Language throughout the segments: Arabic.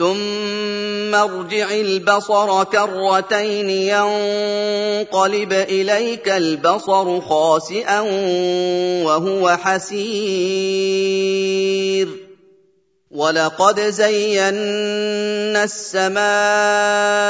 ثم ارجع البصر كرتين ينقلب اليك البصر خاسئا وهو حسير ولقد زينا السماء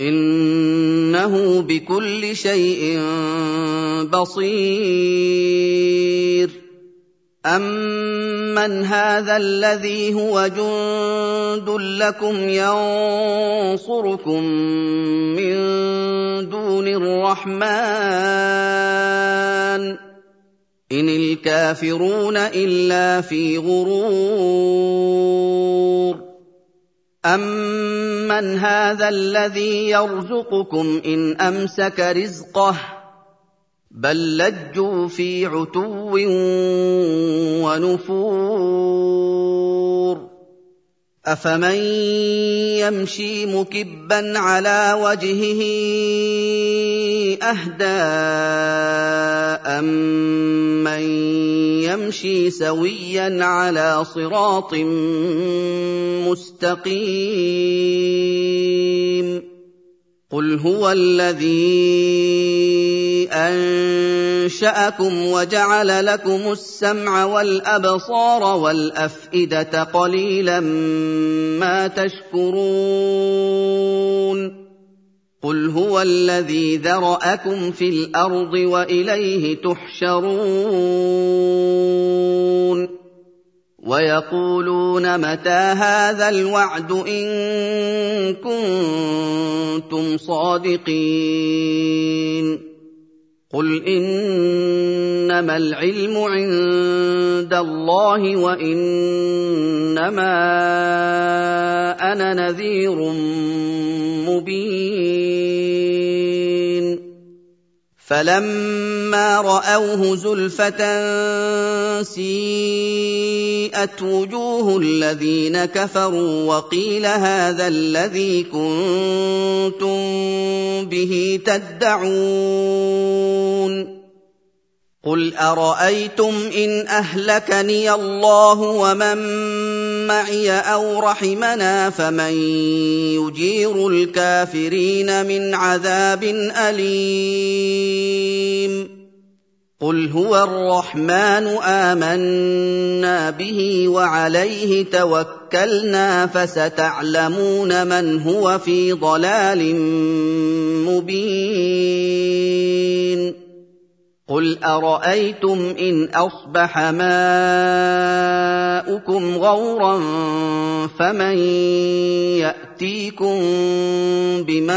إِنَّهُ بِكُلِّ شَيْءٍ بَصِيرٌ. أمن هذا الذي هو جند لكم ينصركم من دون الرحمن. إن الكافرون إلا في غرور. امن هذا الذي يرزقكم ان امسك رزقه بل لجوا في عتو ونفور افمن يمشي مكبا على وجهه أهدى امن يمشي سويا على صراط مستقيم قل هو الذي أنشأكم وجعل لكم السمع والأبصار والأفئدة قليلا ما تشكرون قل هو الذي ذراكم في الأرض واليه تحشرون ويقولون متى هذا الوعد ان كنتم صادقين قل انما العلم عند الله وانما أنا نذير مبين فلما رأوه زلفة سيئت وجوه الذين كفروا وقيل هذا الذي كنتم به تدعون قل أرأيتم إن أهلكني الله ومن معي أو رحمنا فمن يجير الكافرين من عذاب أليم. قل هو الرحمن آمنا به وعليه توكلنا فستعلمون من هو في ضلال مبين. قل ارايتم ان اصبح ماؤكم غورا فمن ياتيكم بماء